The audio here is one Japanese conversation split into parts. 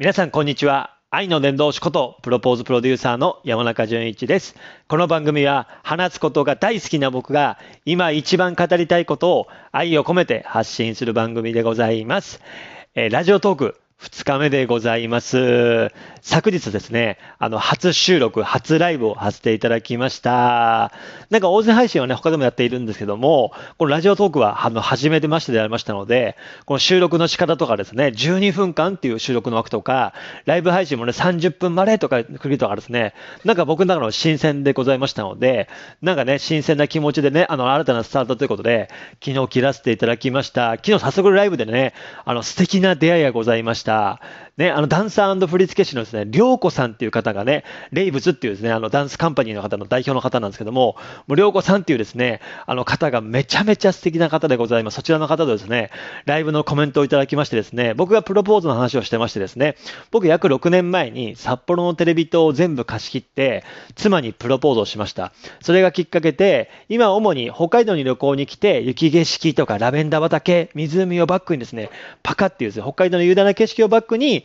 皆さんこんにちは。愛の伝道師ことプロポーズプロデューサーの山中淳一です。この番組は話すことが大好きな僕が今一番語りたいことを愛を込めて発信する番組でございます。えーラジオトーク2日目でございます。昨日ですね、あの、初収録、初ライブをさせていただきました。なんか、大勢配信はね、他でもやっているんですけども、このラジオトークは、あの、初めてましてでありましたので、この収録の仕方とかですね、12分間っていう収録の枠とか、ライブ配信もね、30分までとか、クリとかですね、なんか僕の中の新鮮でございましたので、なんかね、新鮮な気持ちでね、あの、新たなスタートということで、昨日切らせていただきました。昨日早速ライブでね、あの、素敵な出会いがございました。下ね、あの、ダンサー振付師のですね、りょうこさんっていう方がね、レイブズっていうですね、あの、ダンスカンパニーの方の代表の方なんですけども、もうりょうこさんっていうですね、あの方がめちゃめちゃ素敵な方でございます。そちらの方とですね、ライブのコメントをいただきましてですね、僕がプロポーズの話をしてましてですね、僕約6年前に札幌のテレビ塔を全部貸し切って、妻にプロポーズをしました。それがきっかけで、今主に北海道に旅行に来て、雪景色とかラベンダー畑、湖をバックにですね、パカっていうですね、北海道の雄大な景色をバックに、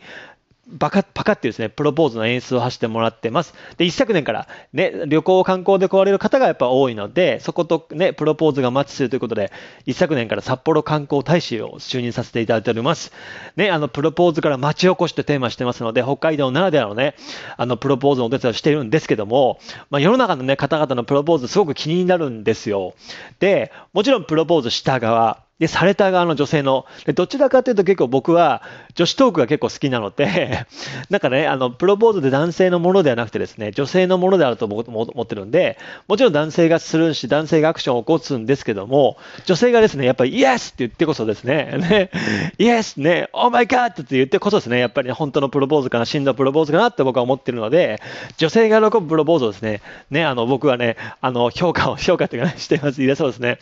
バカパカっていうですね、プロポーズの演出を走ってもらってます。で、一昨年からね、旅行観光で来られる方がやっぱ多いので、そことね、プロポーズがマッチするということで、一昨年から札幌観光大使を就任させていただいております。ね、あの、プロポーズから町おこしとテーマしてますので、北海道ならではのね、あの、プロポーズのお手伝いをしているんですけども、まあ、世の中のね、方々のプロポーズすごく気になるんですよ。で、もちろんプロポーズした側、で、された側の女性の、でどちらかというと結構僕は女子トークが結構好きなので、なんかね、あの、プロポーズで男性のものではなくてですね、女性のものであると思思ってるんで、もちろん男性がするし、男性がアクションを起こすんですけども、女性がですね、やっぱりイエスって言ってこそですね、ね、イエスね、オーマイガーって言ってこそですね、やっぱりね、本当のプロポーズかな、真のプロポーズかなって僕は思ってるので、女性が喜ぶプロポーズをですね、ね、あの、僕はね、あの、評価を、評価というかね、しています。入れそうですね。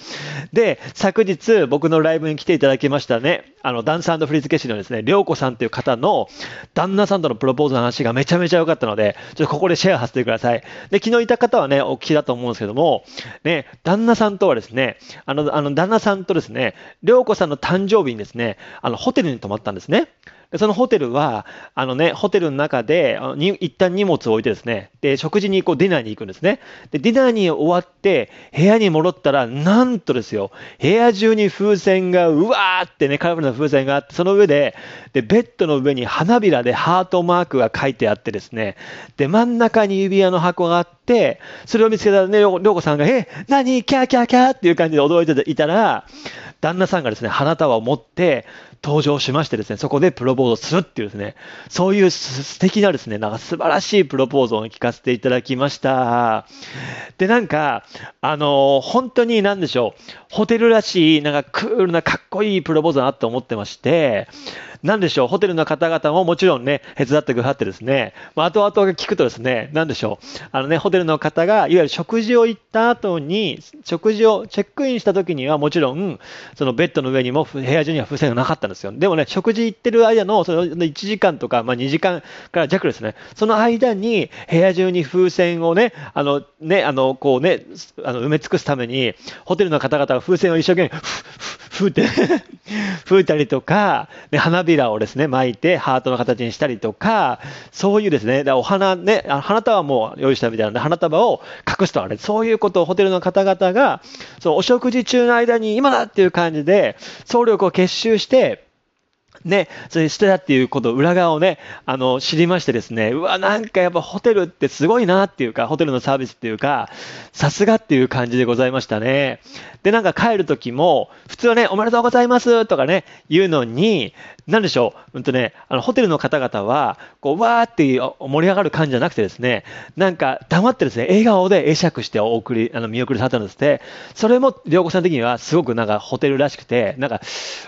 で、昨日、僕僕のライブに来ていただきましたね、あの、ダンス振付師のですね、りょうこさんという方の、旦那さんとのプロポーズの話がめちゃめちゃ良かったので、ちょっとここでシェアさせてください。で、昨日いた方はね、お聞きだと思うんですけども、ね、旦那さんとはですね、あの、あの、旦那さんとですね、りょうこさんの誕生日にですね、あの、ホテルに泊まったんですね。そのホテルは、あのね、ホテルの中で、あのに一旦荷物を置いてですね、で、食事にこうディナーに行くんですね。で、ディナーに終わって、部屋に戻ったら、なんとですよ、部屋中に風船が、うわーってね、カラフルな風船があって、その上で、で、ベッドの上に花びらでハートマークが書いてあってですね、で、真ん中に指輪の箱があって、それを見つけたらね、りょうこさんが、え、何？キャーキャーキャーっていう感じで驚いていたら、旦那さんがですね、花束を持って登場しましてですね、そこでプロポーズするっていうですね、そういう素敵なですね、なんか素晴らしいプロポーズを聞かせていただきました。で、なんか、あのー本当になんでしょう、ホテルらしい、なんかクールなかっこいいプロポーズだなと思ってまして、なんでしょう、ホテルの方々ももちろんね、手伝ってくださってですね、まあ、後々聞くとですね、なんでしょう、あのね、ホテルの方が、いわゆる食事を行った後に、食事をチェックインした時にはもちろん、そのベッドの上にも部屋中には風船がなかったんですよ。でもね、食事行ってる間の、その1時間とか、まあ、2時間から弱ですね、その間に部屋中に風船をね、あの、ね、あの、こうね、あの埋め尽くすために、ホテルの方々は風船を一生懸命、ふっふっふって 吹いたりとか、ね、花びらをですね、巻いてハートの形にしたりとか、そういうですね、だお花ね、花束も用意したみたいなので、花束を隠すとかね、そういうことをホテルの方々が、そのお食事中の間に今だっていう感じで、総力を結集して、ね、それしてたっていうこと、裏側をね、あの、知りましてですね、うわ、なんかやっぱホテルってすごいなっていうか、ホテルのサービスっていうか、さすがっていう感じでございましたね。で、なんか帰る時も、普通はね、おめでとうございますとかね、言うのに、なんでしょう、うんとね、あの、ホテルの方々は、こう、わーって盛り上がる感じじゃなくてですね、なんか黙ってですね、笑顔で会釈してお送り、あの、見送りされたんですって、それも、良子さん的にはすごくなんかホテルらしくて、なんか、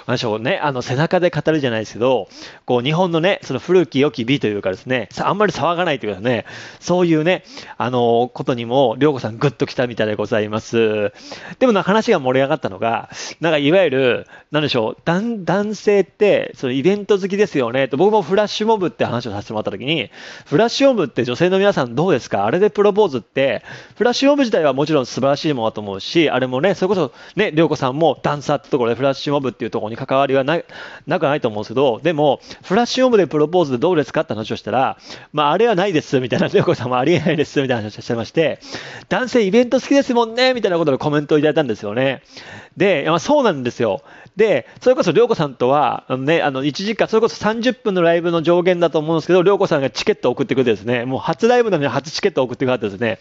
なんでしょうね、あの、背中で語るじゃないですけど、こう、日本のね、その古き良き美というかですね、さあんまり騒がないというかね、そういうね、あの、ことにも、良子さんグッと来たみたいでございます。でもな、話が盛り上がったのが、なんかいわゆる、なんでしょう、男男性って、そのイベント好きですよね、と僕もフラッシュモブって話をさせてもらったときに、フラッシュモブって女性の皆さんどうですか？あれでプロポーズって、フラッシュモブ自体はもちろん素晴らしいものだと思うし、あれもね、それこそね、良子さんもダンサーってところでフラッシュモブっていうところに関わりはななくはないと思うんですけど、でも、フラッシュモブでプロポーズでどうですかって話をしたら、まあ、あれはないです、みたいな、りょうこさんもありえないです、みたいな話をしてまして、男性イベント好きですもんね、みたいなことでコメントをいただいたんですよね。で、まあ、そうなんですよ。で、それこそ涼子さんとは、あのね、あの1時間、それこそ30分のライブの上限だと思うんですけど、涼子さんがチケットを送ってくれてですね、もう初ライブなのに初チケットを送ってくれてですね、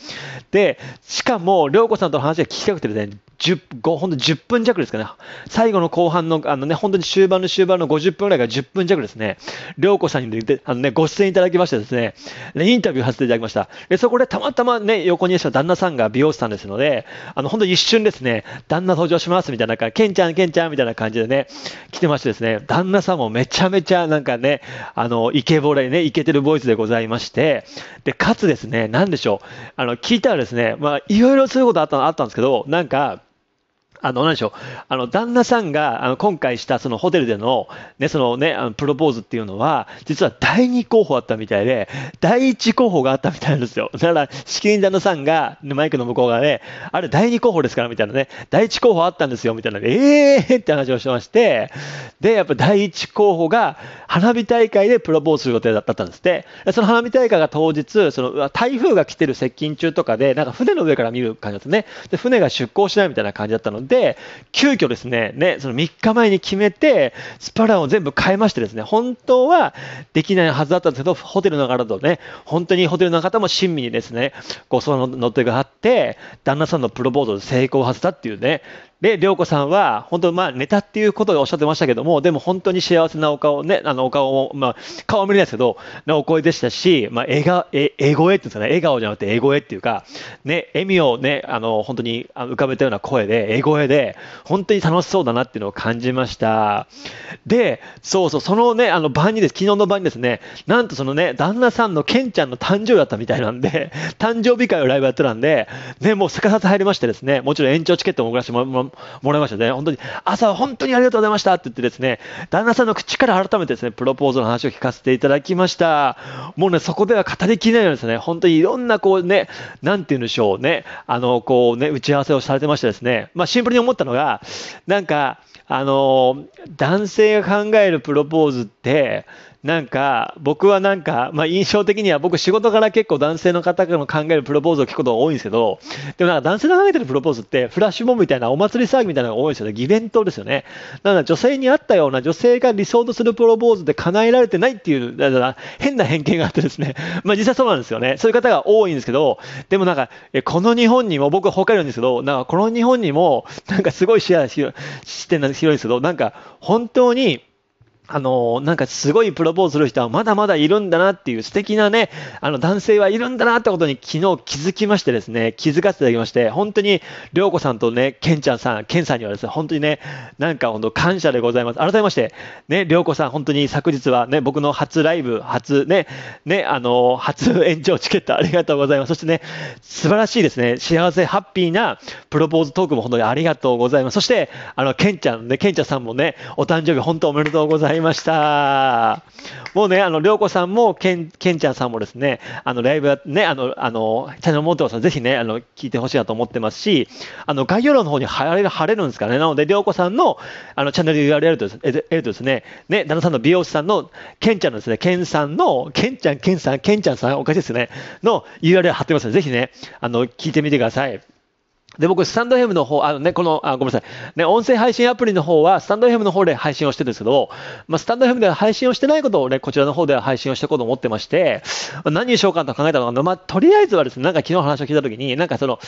で、しかも涼子さんとの話が聞きたくてですね、10, 本当10分弱ですかね、最後の後半の、あのね、本当に終盤の終盤の50分ぐらいが10分弱ですね、涼子さんにであの、ね、ご出演いただきましてですね、インタビューさせていただきました。でそこでたまたまね、横にいらっしゃる旦那さんが美容師さんですので、あの本当に一瞬ですね、旦那登場しますみたいな感じ、ケンちゃん、ケンちゃんみたいな感じでね、来てましてですね、旦那さんもめちゃめちゃなんかね、あの、イケボレね、イケてるボイスでございまして、で、かつですね、なんでしょう、あの、聞いたらですね、まあ、いろいろそういうことあったあったんですけど、なんか、あの、何でしょう、あの、旦那さんが、あの、今回したそのホテルでの、ね、そのね、あのプロポーズっていうのは、実は第2候補あったみたいで、第1候補があったみたいなんですよ。だから、資金旦那さんが、マイクの向こう側で、あれ第2候補ですからみたいなね、第1候補あったんですよみたいな、えーって話をしてまして、で、やっぱ第1候補が、花火大会でプロポーズする予定だったんですって。その花火大会が当日、その台風が来てる接近中とかで、なんか船の上から見る感じだったね。で、船が出港しないみたいな感じだったので、で、急遽ですね、ね、その3日前に決めて、スパランを全部変えましてですね、本当はできないはずだったんですけど、ホテルの方とね、本当にホテルの方も親身にですね、ご相談の乗ってがあって、旦那さんのプロポーズ成功はずだっていうね、で、涼子さんは、本当、まあ、ネタっていうことでおっしゃってましたけども、でも本当に幸せなお顔ね、あの、お顔を、まあ、顔は見れないですけど、お声でしたし、まあ、笑顔、え、え声っていうんですかね、笑顔じゃなくて、え声っていうか、ね、笑みをね、あの、本当に浮かべたような声で、え声で、本当に楽しそうだなっていうのを感じました。で、そうそう、そのね、あの、晩にです、昨日の晩にですね、なんとそのね、旦那さんのケンちゃんの誕生日だったみたいなんで、誕生日会をライブやってたんで、ね、もう逆さず入りましてですね、もちろん延長チケットも送らせてももらいましたね。本当に、朝は本当にありがとうございましたって言ってですね、旦那さんの口から改めてですね、プロポーズの話を聞かせていただきました。もうね、そこでは語りきれないようですね、本当にいろんなこうね、なんて言うんでしょうね、あの、こうね、打ち合わせをされてましてですね、まあシンプルに思ったのが、なんか、あの、男性が考えるプロポーズって、なんか、僕はなんか、まあ、印象的には僕仕事から結構男性の方からの考えるプロポーズを聞くことが多いんですけど、でもなんか男性の考えてるプロポーズってフラッシュモブみたいなお祭り騒ぎみたいなのが多いんですよね。イベントですよね。だから女性に合ったような女性が理想とするプロポーズで叶えられてないっていう、だから変な偏見があってですね。まあ実際そうなんですよね。そういう方が多いんですけど、でもなんか、この日本にも、僕は他にいるんですけど、なんかこの日本にも、なんかすごい視野、視点が広いですけど、なんか本当に、あの、なんかすごいプロポーズする人はまだまだいるんだなっていう素敵なね、あの男性はいるんだなってことに昨日気づきましてですね、気づかせていただきまして、本当に、りょうこさんとね、けんちゃんさん、けんさんにはですね、本当にね、なんか本当感謝でございます。改めまして、ね、りょうこさん、本当に昨日はね、僕の初ライブ、初ね、ね、あの、初延長チケットありがとうございます。そしてね、素晴らしいですね、幸せ、ハッピーなプロポーズトークも本当にありがとうございます。そして、あの、けんちゃんね、けんちゃんさんもね、お誕生日本当おめでとうございます。いました。もうね、あの、りょうこさんも、けん、けんちゃんさんもですね、あの、ライブね、あの、あの、チャンネル持ってますので、ぜひね、あの、聞いてほしいなと思ってますし、あの、概要欄の方に貼れる、貼れるんですかね。なので、りょうこさんの、あの、チャンネル URL とですえとですね、ね、旦那さんの美容師さんの、けんちゃんのですね、けんさんの、けんちゃん、けんさん、けんちゃんさん、おかしいですね、の URL 貼ってますので、ぜひね、あの、聞いてみてください。で、僕、スタンド FM の方、あのね、この、あ、ごめんなさい。ね、音声配信アプリの方は、スタンド FM の方で配信をしてるんですけど、まあ、スタンド FM では配信をしてないことをね、こちらの方では配信をしていこうと思ってまして、何にしようかと考えたのが、まあ、とりあえずはですね、なんか昨日話を聞いたときに、なんかその、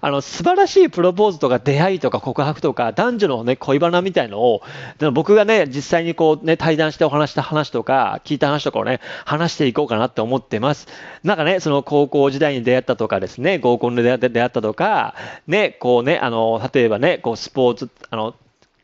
あの、素晴らしいプロポーズとか出会いとか告白とか、男女のね、恋バナみたいのを、でも僕がね、実際にこうね、対談してお話した話とか、聞いた話とかをね、話していこうかなって思ってます。なんかね、その高校時代に出会ったとかですね、合コンで出会ったとか、ね、こうね、あの、例えばね、こう、スポーツ、あの、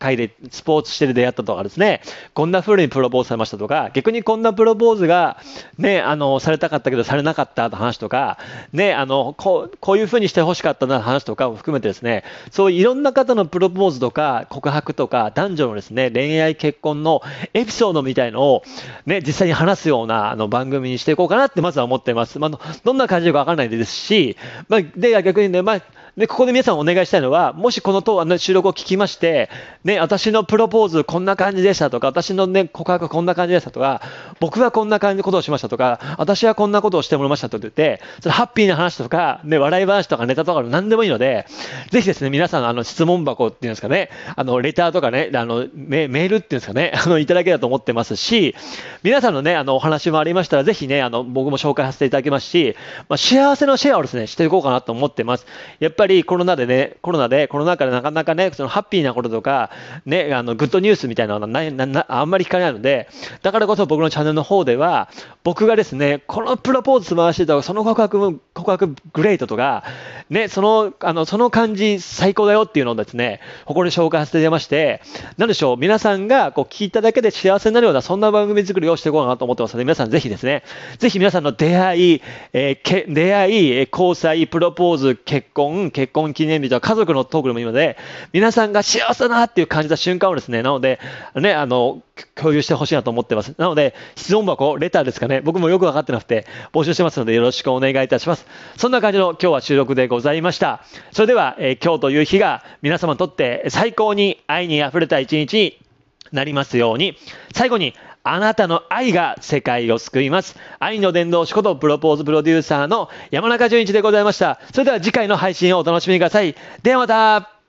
会でスポーツしてる出会ったとかですね、こんな風にプロポーズされましたとか、逆にこんなプロポーズが、ね、あの、されたかったけどされなかったと話とか、ね、あの、こう、こういう風にして欲しかったな話とかを含めてですね、そういういろんな方のプロポーズとか告白とか男女のですね、恋愛結婚のエピソードみたいのをね、実際に話すようなあの番組にしていこうかなってまずは思っています。まあ、どんな感じかわからないですし、まあ、で、逆にね、まあ、で、ここで皆さんお願いしたいのは、もしこの当あの収録を聞きまして、ね、私のプロポーズこんな感じでしたとか、私のね、告白こんな感じでしたとか、僕はこんな感じのことをしましたとか、私はこんなことをしてもらいましたと言って、それハッピーな話とか、ね、笑い話とかネタとか何でもいいので、ぜひですね、皆さん、あの、質問箱っていうんですかね、あの、レターとかね、あの、メメールっていうんですかね、あの、いただけたと思ってますし、皆さんのね、あの、お話もありましたら、ぜひね、あの、僕も紹介させていただきますし、まあ、幸せのシェアをですね、していこうかなと思ってます。やっぱりコロナでね、コロナで、コロナ禍でなかなかね、そのハッピーなこととか、ね、あの、グッドニュースみたいなのはなななあんまり聞かないので、だからこそ僕のチャンネルの方では、僕がですね、このプロポーズ素晴らしいとか、その告白、告白グレートとか、ね、その、あの、その感じ最高だよっていうのをですね、ここで紹介させていただきまして、なんでしょう、皆さんがこう聞いただけで幸せになるような、そんな番組作りをしていこうかなと思ってますので、皆さんぜひですね、ぜひ皆さんの出会い、えー、け出会い、交際、プロポーズ、結婚、結婚記念日とか家族のトークでもいいので、皆さんが幸せだなっていう感じた瞬間をですね、なので、ね、あの、共有してほしいなと思ってます。なので、質問箱、レターですかね、僕もよくわかってなくて、募集してますので、よろしくお願いいたします。そんな感じの今日は収録でございました。それでは、えー、今日という日が皆様にとって最高に愛に溢れた一日になりますように、最後に、あなたの愛が世界を救います。愛の伝道師ことプロポーズプロデューサーの山中淳一でございました。それでは次回の配信をお楽しみください。ではまた